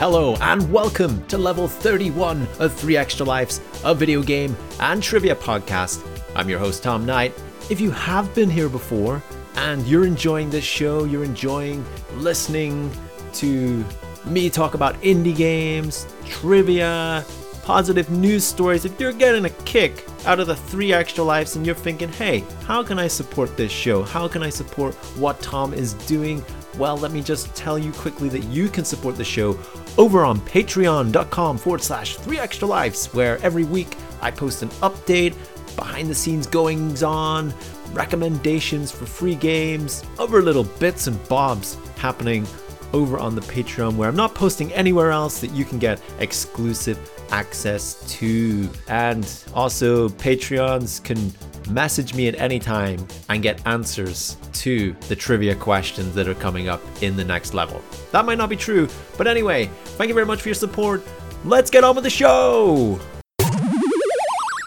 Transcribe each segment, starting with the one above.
Hello and welcome to level 31 of 3 Extra Lives, a video game and trivia podcast. I'm your host, Tom Knight. If you have been here before and you're enjoying this show, you're enjoying listening to me talk about indie games, trivia, positive news stories, if you're getting a kick out of the three extra lives and you're thinking, hey, how can I support this show? How can I support what Tom is doing? Well, let me just tell you quickly that you can support the show over on patreon.com forward slash three extra lives, where every week I post an update, behind the scenes goings on, recommendations for free games, other little bits and bobs happening over on the Patreon, where I'm not posting anywhere else that you can get exclusive access to. And also, Patreons can message me at any time and get answers to the trivia questions that are coming up in the next level. That might not be true, but anyway, thank you very much for your support. Let's get on with the show!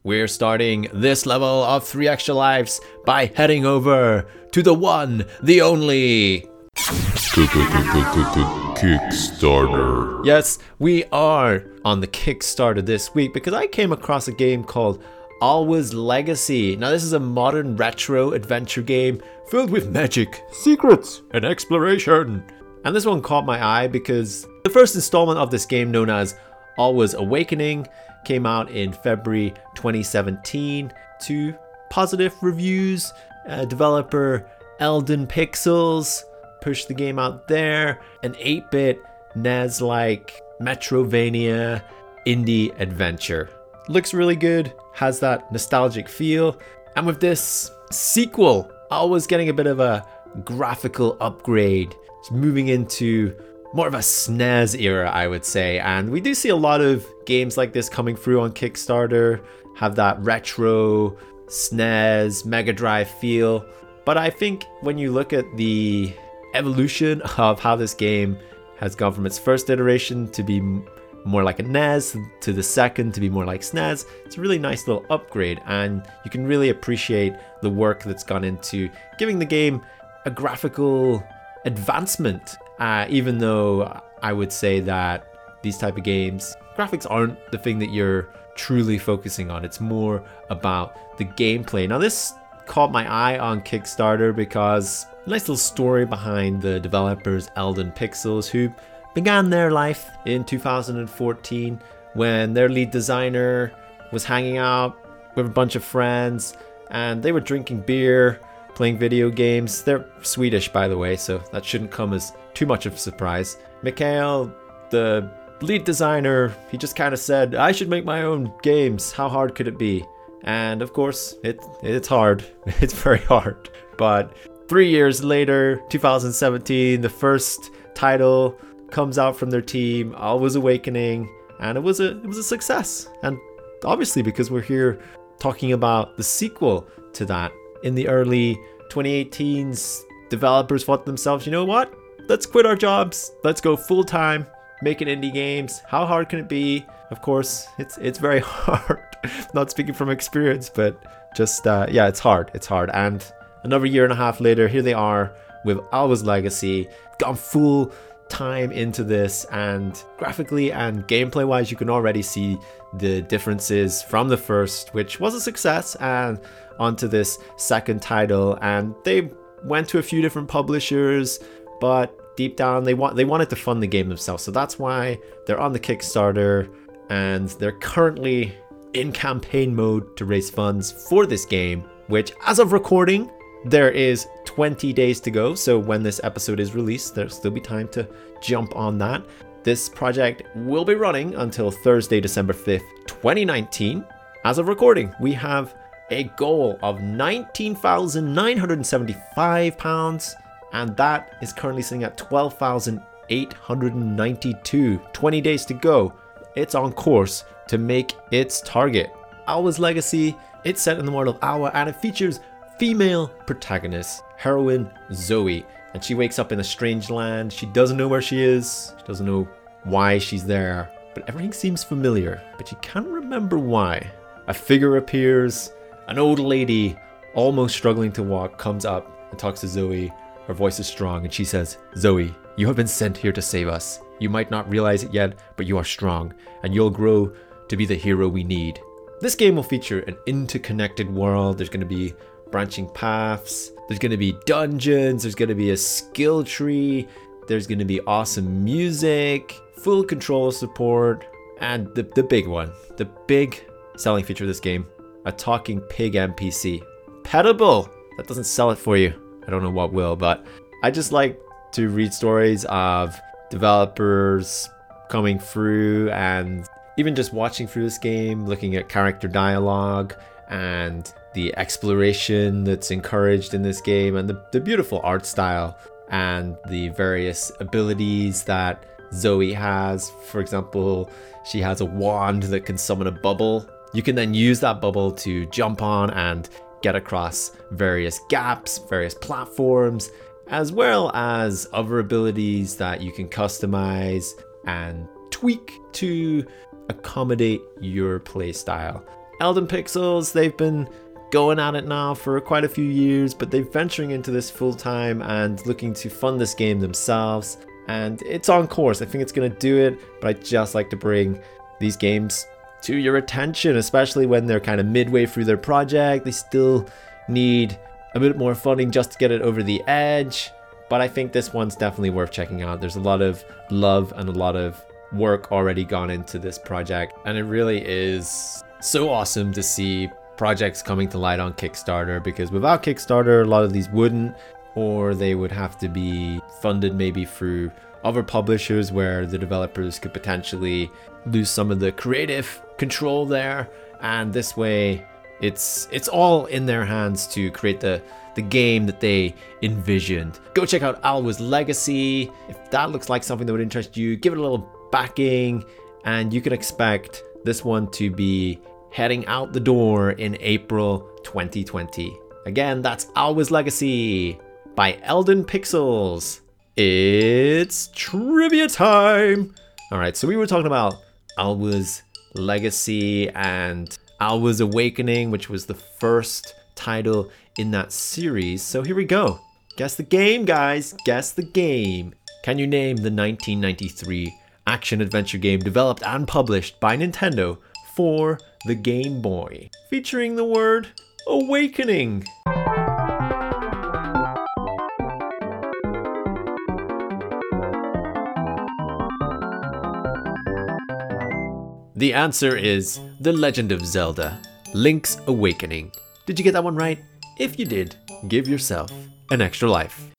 We're starting this level of 3 extra lives by heading over to the one, the only. Kickstarter. Yes, we are on the Kickstarter this week because I came across a game called Alwa's Legacy. Now, this is a modern retro adventure game filled with magic, secrets, and exploration. And this one caught my eye because the first installment of this game, known as Alwa's Awakening, came out in February 2017 to positive reviews. Uh, developer Elden Pixels pushed the game out there. An 8 bit NES like Metroidvania indie adventure. Looks really good, has that nostalgic feel. And with this sequel, I was getting a bit of a graphical upgrade. It's moving into more of a SNES era, I would say. And we do see a lot of games like this coming through on Kickstarter, have that retro SNES, Mega Drive feel. But I think when you look at the evolution of how this game has gone from its first iteration to be more like a NES to the second to be more like SNES. It's a really nice little upgrade, and you can really appreciate the work that's gone into giving the game a graphical advancement. Uh, even though I would say that these type of games, graphics aren't the thing that you're truly focusing on. It's more about the gameplay. Now, this caught my eye on Kickstarter because nice little story behind the developers Elden Pixels, who began their life in 2014 when their lead designer was hanging out with a bunch of friends and they were drinking beer, playing video games. They're Swedish, by the way, so that shouldn't come as too much of a surprise. Mikael, the lead designer, he just kind of said, I should make my own games. How hard could it be? And of course, it it's hard. It's very hard. But three years later, 2017, the first title comes out from their team, Alwa's Awakening, and it was a it was a success. And obviously because we're here talking about the sequel to that. In the early 2018s, developers thought themselves, you know what? Let's quit our jobs. Let's go full time making indie games. How hard can it be? Of course, it's it's very hard. Not speaking from experience, but just uh, yeah, it's hard. It's hard. And another year and a half later, here they are with Alwa's Legacy, gone full time into this, and graphically and gameplay wise, you can already see the differences from the first, which was a success, and onto this second title. And they went to a few different publishers, but deep down they want they wanted to fund the game themselves. So that's why they're on the Kickstarter and they're currently in campaign mode to raise funds for this game, which as of recording, there is 20 days to go. So when this episode is released, there'll still be time to jump on that. This project will be running until Thursday, December 5th, 2019. As of recording, we have a goal of £19,975, and that is currently sitting at 12,892. 20 days to go. It's on course to make its target. Alwa's Legacy, it's set in the world of Alwa and it features female protagonist, heroine Zoe. And she wakes up in a strange land. She doesn't know where she is, she doesn't know why she's there, but everything seems familiar, but she can't remember why. A figure appears, an old lady, almost struggling to walk, comes up and talks to Zoe. Her voice is strong, and she says, Zoe, You have been sent here to save us. You might not realize it yet, but you are strong, and you'll grow to be the hero we need. This game will feature an interconnected world. There's going to be branching paths, there's going to be dungeons, there's going to be a skill tree, there's going to be awesome music, full control support, and the, the big one, the big selling feature of this game a talking pig NPC. Petable! That doesn't sell it for you. I don't know what will, but I just like to read stories of developers coming through and even just watching through this game, looking at character dialogue and the exploration that's encouraged in this game and the, the beautiful art style and the various abilities that Zoe has. For example, she has a wand that can summon a bubble. You can then use that bubble to jump on and get across various gaps, various platforms, as well as other abilities that you can customize and tweak to accommodate your playstyle. Elden Pixels, they've been going at it now for quite a few years, but they're venturing into this full time and looking to fund this game themselves. And it's on course. I think it's going to do it, but I just like to bring these games to your attention, especially when they're kind of midway through their project. They still need a bit more funding just to get it over the edge. But I think this one's definitely worth checking out. There's a lot of love and a lot of work already gone into this project, and it really is so awesome to see projects coming to light on Kickstarter because without Kickstarter, a lot of these wouldn't, or they would have to be funded maybe through other publishers where the developers could potentially lose some of the creative control there. And this way, it's it's all in their hands to create the the game that they envisioned. Go check out Alwa's Legacy. If that looks like something that would interest you, give it a little backing, and you can expect this one to be heading out the door in April 2020. Again, that's Alwa's Legacy by Elden Pixels. It's trivia time! Alright, so we were talking about Alwa's Legacy and Alwa's Awakening, which was the first title in that series. So here we go. Guess the game, guys. Guess the game. Can you name the 1993 action adventure game developed and published by Nintendo for the Game Boy, featuring the word Awakening. The answer is The Legend of Zelda Link's Awakening. Did you get that one right? If you did, give yourself an extra life.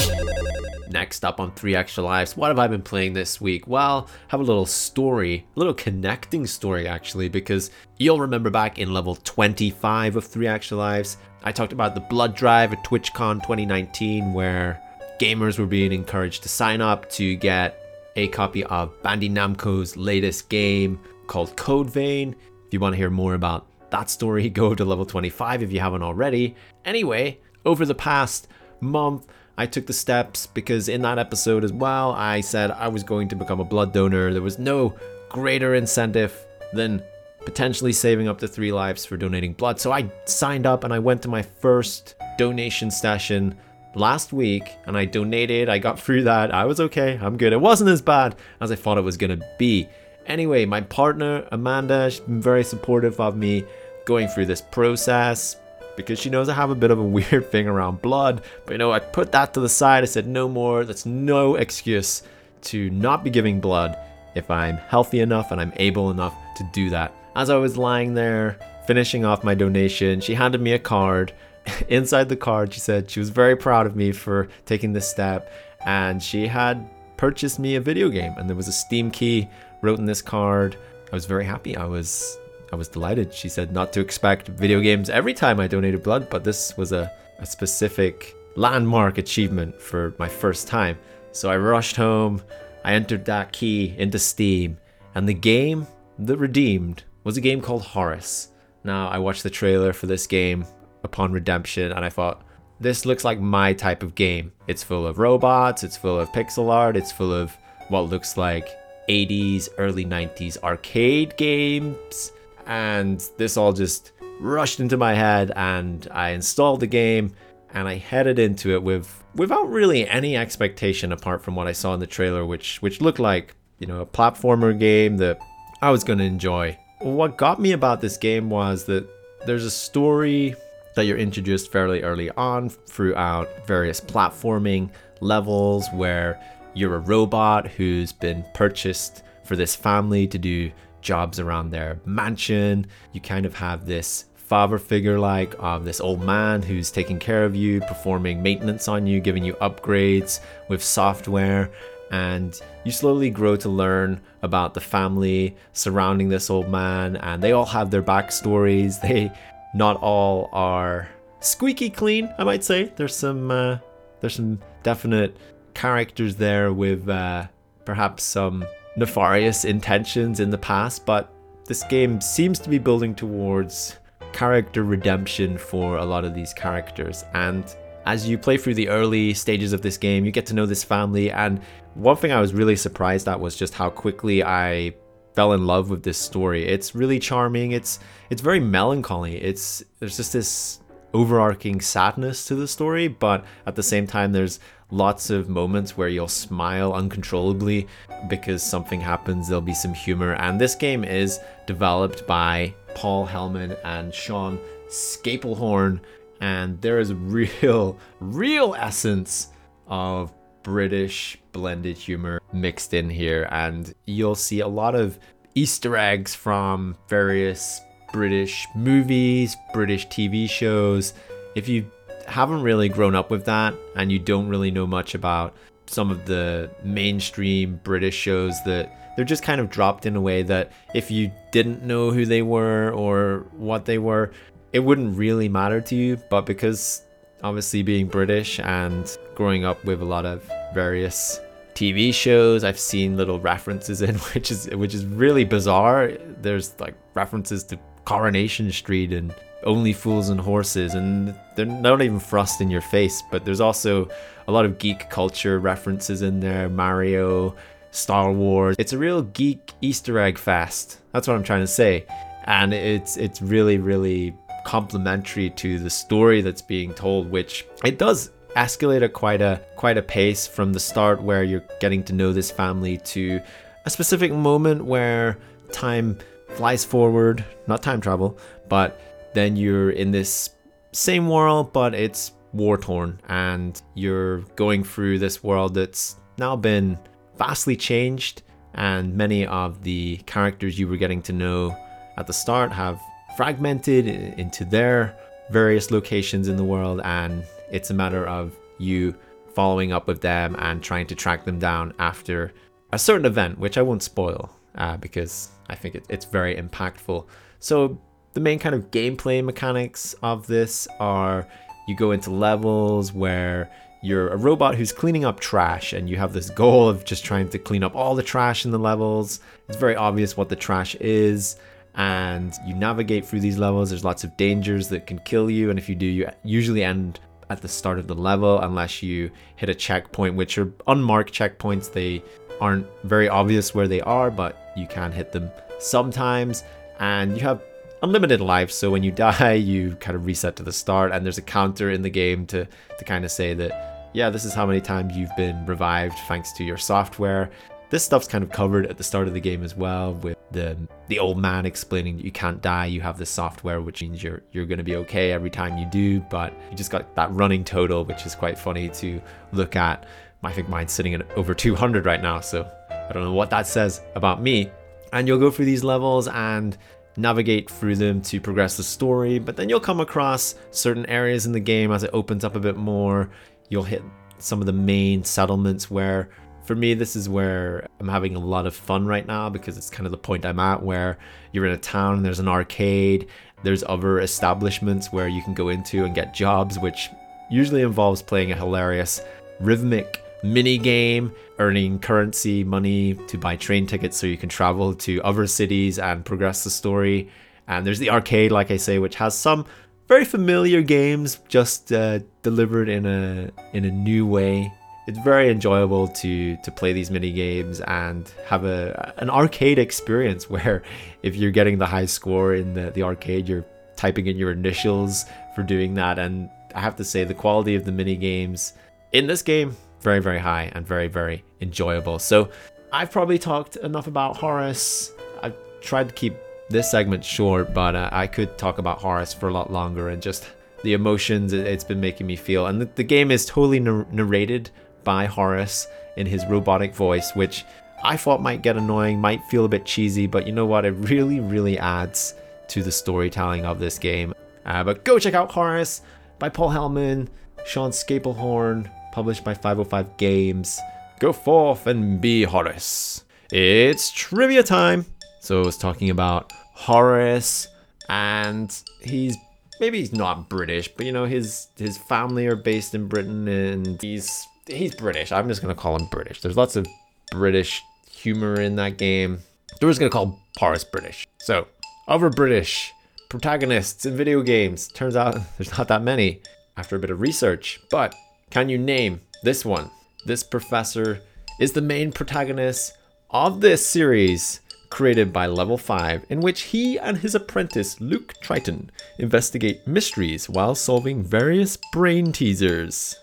Next up on 3 Extra Lives, what have I been playing this week? Well, have a little story, a little connecting story actually, because you'll remember back in level 25 of 3 Extra Lives, I talked about the blood drive at TwitchCon 2019 where gamers were being encouraged to sign up to get a copy of Bandai Namco's latest game called Code Vein. If you want to hear more about that story, go to level 25 if you haven't already. Anyway, over the past month, I took the steps because in that episode as well, I said I was going to become a blood donor. There was no greater incentive than potentially saving up to three lives for donating blood. So I signed up and I went to my first donation session last week and I donated. I got through that. I was okay. I'm good. It wasn't as bad as I thought it was going to be. Anyway, my partner, Amanda, she's been very supportive of me going through this process because she knows I have a bit of a weird thing around blood. But you know, I put that to the side. I said, no more. That's no excuse to not be giving blood if I'm healthy enough and I'm able enough to do that. As I was lying there, finishing off my donation, she handed me a card. Inside the card, she said she was very proud of me for taking this step and she had purchased me a video game and there was a Steam key wrote in this card. I was very happy. I was I was delighted. She said not to expect video games every time I donated blood, but this was a, a specific landmark achievement for my first time. So I rushed home, I entered that key into Steam, and the game that redeemed was a game called Horace. Now, I watched the trailer for this game upon redemption, and I thought, this looks like my type of game. It's full of robots, it's full of pixel art, it's full of what looks like 80s, early 90s arcade games and this all just rushed into my head and I installed the game and I headed into it with without really any expectation apart from what I saw in the trailer, which which looked like you know a platformer game that I was going to enjoy. What got me about this game was that there's a story that you're introduced fairly early on throughout various platforming levels where you're a robot who's been purchased for this family to do jobs around their mansion. You kind of have this father figure like of this old man who's taking care of you, performing maintenance on you, giving you upgrades with software. And you slowly grow to learn about the family surrounding this old man, and they all have their backstories. They not all are squeaky clean, I might say. There's some uh, there's some definite characters there with uh, perhaps some nefarious intentions in the past, but this game seems to be building towards character redemption for a lot of these characters. And as you play through the early stages of this game, you get to know this family. And one thing I was really surprised at was just how quickly I fell in love with this story. It's really charming. It's it's very melancholy. It's there's just this overarching sadness to the story, but at the same time there's lots of moments where you'll smile uncontrollably because something happens, there'll be some humor. And this game is developed by Paul Helman and Sean Scaplehorn, and there is real, real essence of British blended humor mixed in here, and you'll see a lot of Easter eggs from various British movies, British TV shows. If you haven't really grown up with that and you don't really know much about some of the mainstream British shows that they're just kind of dropped in a way that if you didn't know who they were or what they were, it wouldn't really matter to you. But because obviously being British and growing up with a lot of various TV shows I've seen little references in which is which is really bizarre. There's like references to Coronation Street and Only Fools and Horses, and they're not even thrust in your face, but there's also a lot of geek culture references in there Mario, Star Wars. It's a real geek Easter egg fest. That's what I'm trying to say. And it's it's really, really complementary to the story that's being told, which it does escalate at quite a quite a pace from the start where you're getting to know this family to a specific moment where time flies forward, not time travel, but then you're in this same world, but it's war torn, and you're going through this world that's now been vastly changed, and many of the characters you were getting to know at the start have fragmented into their various locations in the world, and it's a matter of you following up with them and trying to track them down after a certain event, which I won't spoil uh, because I think it, it's very impactful. So, the main kind of gameplay mechanics of this are you go into levels where you're a robot who's cleaning up trash and you have this goal of just trying to clean up all the trash in the levels. It's very obvious what the trash is and you navigate through these levels. There's lots of dangers that can kill you and if you do you usually end at the start of the level unless you hit a checkpoint which are unmarked checkpoints. They aren't very obvious where they are, but you can hit them sometimes. And you have unlimited life, so when you die, you kind of reset to the start, and there's a counter in the game to, to kind of say that, yeah, this is how many times you've been revived thanks to your software. This stuff's kind of covered at the start of the game as well, with the the old man explaining that you can't die. You have this software, which means you're you're going to be okay every time you do. But you just got that running total, which is quite funny to look at. I think mine's sitting at over 200 right now, so I don't know what that says about me. And you'll go through these levels and navigate through them to progress the story, but then you'll come across certain areas in the game as it opens up a bit more. You'll hit some of the main settlements where for me this is where I'm having a lot of fun right now because it's kind of the point I'm at where you're in a town and there's an arcade, there's other establishments where you can go into and get jobs which usually involves playing a hilarious rhythmic mini game, earning currency, money to buy train tickets so you can travel to other cities and progress the story. And there's the arcade, like I say, which has some very familiar games just uh, delivered in a in a new way. It's very enjoyable to to play these mini games and have a an arcade experience where if you're getting the high score in the, the arcade, you're typing in your initials for doing that and I have to say the quality of the mini games in this game very very high and very very enjoyable. So I've probably talked enough about Horace. I've tried to keep this segment short, but uh, I could talk about Horace for a lot longer and just the emotions it's been making me feel. And the, the game is totally narrated by Horace in his robotic voice, which I thought might get annoying, might feel a bit cheesy, but you know what? It really, really adds to the storytelling of this game. Uh, but go check out Horace by Paul Helman, Sean Scaplehorn, published by 505 Games. Go forth and be Horace. It's trivia time. So I was talking about Horace, and he's maybe he's not British, but you know his his family are based in Britain, and he's he's British. I'm just gonna call him British. There's lots of British humor in that game. We're just gonna call Horace British. So other British protagonists in video games. Turns out there's not that many after a bit of research. But can you name this one? This professor is the main protagonist of this series created by Level 5, in which he and his apprentice Luke Triton investigate mysteries while solving various brain teasers.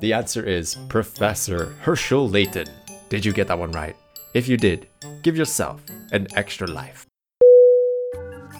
The answer is Professor Herschel Layton. Did you get that one right? If you did, give yourself an extra life.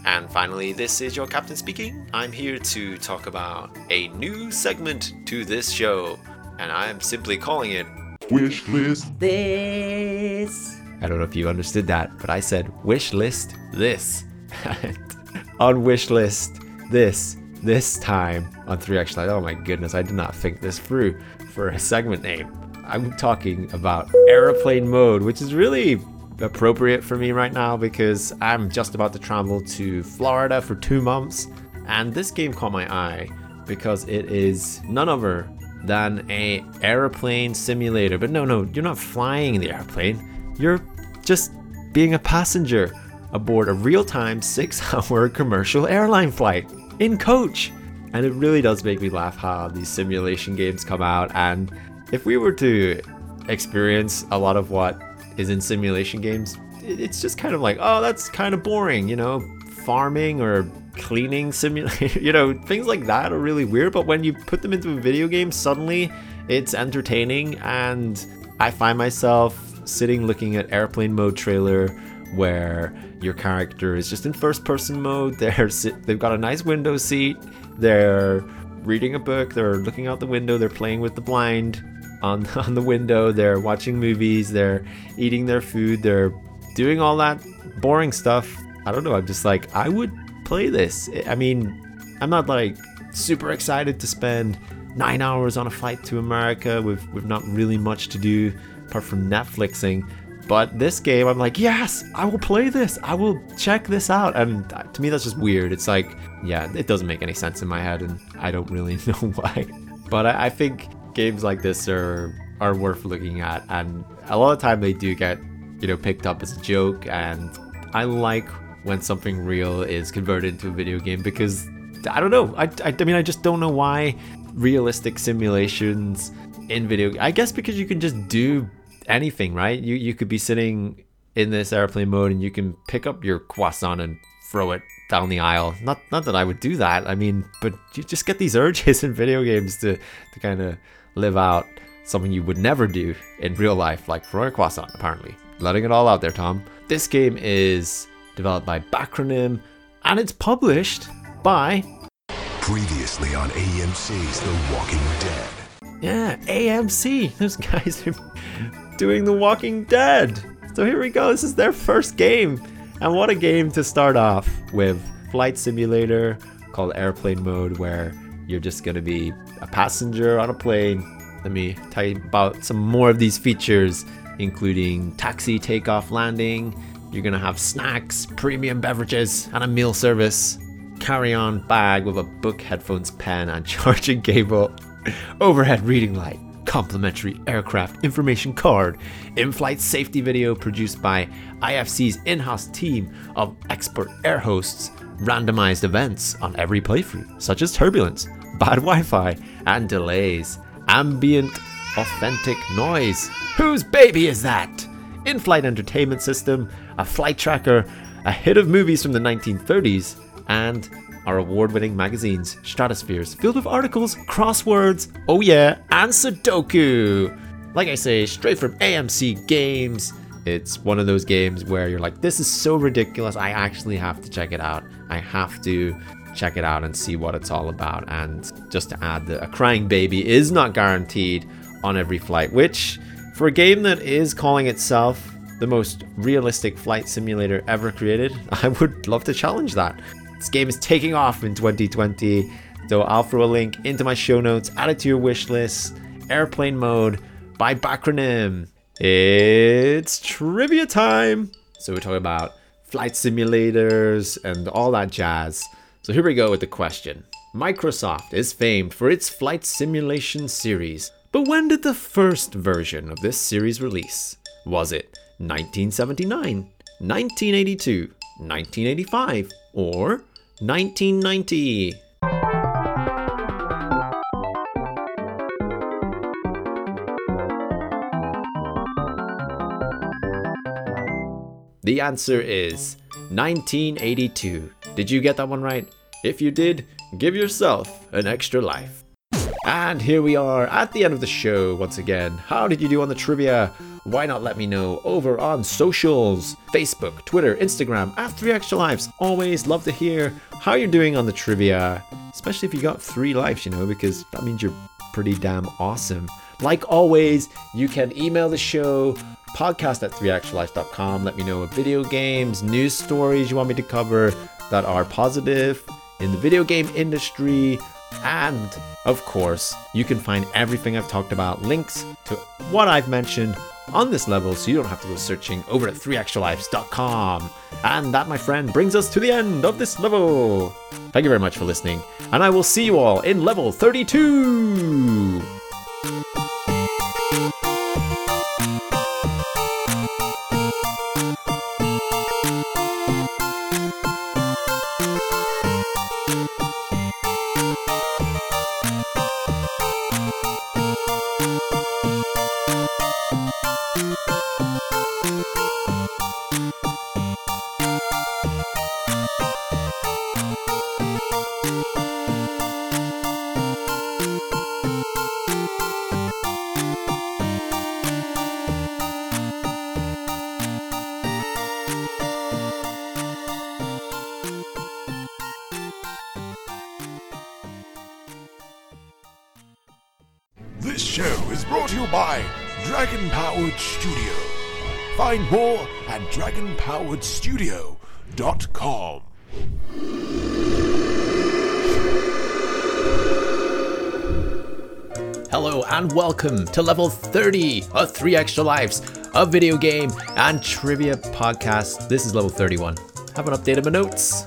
And finally, this is your captain speaking. I'm here to talk about a new segment to this show, and I'm simply calling it Wish List This. I don't know if you understood that, but I said wish list this. on wish list this this time on 3x Live. Oh my goodness, I did not think this through for a segment name. I'm talking about aeroplane mode, which is really appropriate for me right now because I'm just about to travel to Florida for two months. And this game caught my eye because it is none other than a airplane simulator. But no, no, you're not flying the airplane. You're just being a passenger aboard a real-time six-hour commercial airline flight in coach. And it really does make me laugh how these simulation games come out. And if we were to experience a lot of what is in simulation games, it's just kind of like, oh, that's kind of boring, you know, farming or cleaning simulator, you know, things like that are really weird. But when you put them into a video game, suddenly it's entertaining. And I find myself sitting looking at airplane mode trailer where your character is just in first person mode. They're they've got a nice window seat. They're reading a book. They're looking out the window. They're playing with the blind on on the window. They're watching movies. They're eating their food. They're doing all that boring stuff. I don't know. I'm just like I would play this. I mean, I'm not like super excited to spend nine hours on a flight to America with with not really much to do apart from Netflixing. But this game, I'm like, yes, I will play this. I will check this out. And to me, that's just weird. It's like, yeah, it doesn't make any sense in my head, and I don't really know why. But I, I think games like this are are worth looking at, and a lot of time they do get, you know, picked up as a joke. And I like when something real is converted into a video game because I don't know. I, I, I mean, I just don't know why realistic simulations in video. I guess because you can just do anything, right? You you could be sitting in this airplane mode and you can pick up your croissant and throw it down the aisle. Not not that I would do that. I mean, but you just get these urges in video games to to kind of live out something you would never do in real life, like a croissant. Apparently, letting it all out there, Tom. This game is developed by Bacronym and it's published by. Previously on AMC's The Walking Dead. Yeah, AMC. Those guys are doing The Walking Dead. So here we go. This is their first game. And what a game to start off with. Flight simulator called Airplane Mode, where you're just going to be a passenger on a plane. Let me tell you about some more of these features, including taxi takeoff landing. You're going to have snacks, premium beverages, and a meal service. Carry on bag with a book, headphones, pen, and charging cable. Overhead reading light complimentary aircraft information card, in flight safety video produced by IFC's in house team of expert air hosts, randomized events on every playthrough, such as turbulence, bad Wi Fi, and delays, ambient, authentic noise. Whose baby is that? in flight entertainment system, a flight tracker, a hit of movies from the 1930s, and our award winning magazines, Stratospheres, filled with articles, crosswords, oh yeah, and Sudoku. Like I say, straight from AMC Games. It's one of those games where you're like, this is so ridiculous, I actually have to check it out. I have to check it out and see what it's all about. And just to add, that a crying baby is not guaranteed on every flight, which, for a game that is calling itself the most realistic flight simulator ever created, I would love to challenge that. This game is taking off in 2020, so I'll throw a link into my show notes, add it to your wish list. Airplane Mode by Bacronym. It's trivia time! So we're talking about flight simulators and all that jazz. So here we go with the question. Microsoft is famed for its flight simulation series, but when did the first version of this series release? Was it 1979, 1982, 1985, or 1990? The answer is 1982. Did you get that one right? If you did, give yourself an extra life. And here we are at the end of the show once again. How did you do on the trivia? Why not let me know over on socials Facebook, Twitter, Instagram, at 3 Extra Lives. Always love to hear how you're doing on the trivia, especially if you got three lives, you know, because that means you're pretty damn awesome. Like always, you can email the show podcast at 3actualife.com. Let me know what video games, news stories you want me to cover that are positive in the video game industry. And of course, you can find everything I've talked about, links to what I've mentioned on this level so you don't have to go searching over at 3extralives.com. And that, my friend, brings us to the end of this level. Thank you very much for listening, and I will see you all in level 32. This Find more at dragonpoweredstudio.com. Hello and welcome to level 30 of 3 Extra Lives, a video game and trivia podcast. This is level 31. Haven't updated my notes.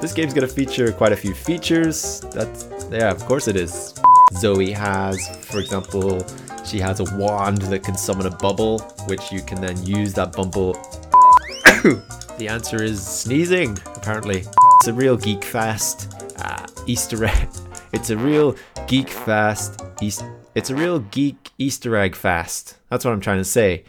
This game's gonna feature quite a few features. That's, yeah, of course it is. Zoe has, for example, she has a wand that can summon a bubble, which you can then use that bubble. the answer is sneezing, apparently. It's a real geek fest uh, Easter egg. It's a real geek fest. East- it's a real geek Easter egg fest. That's what I'm trying to say.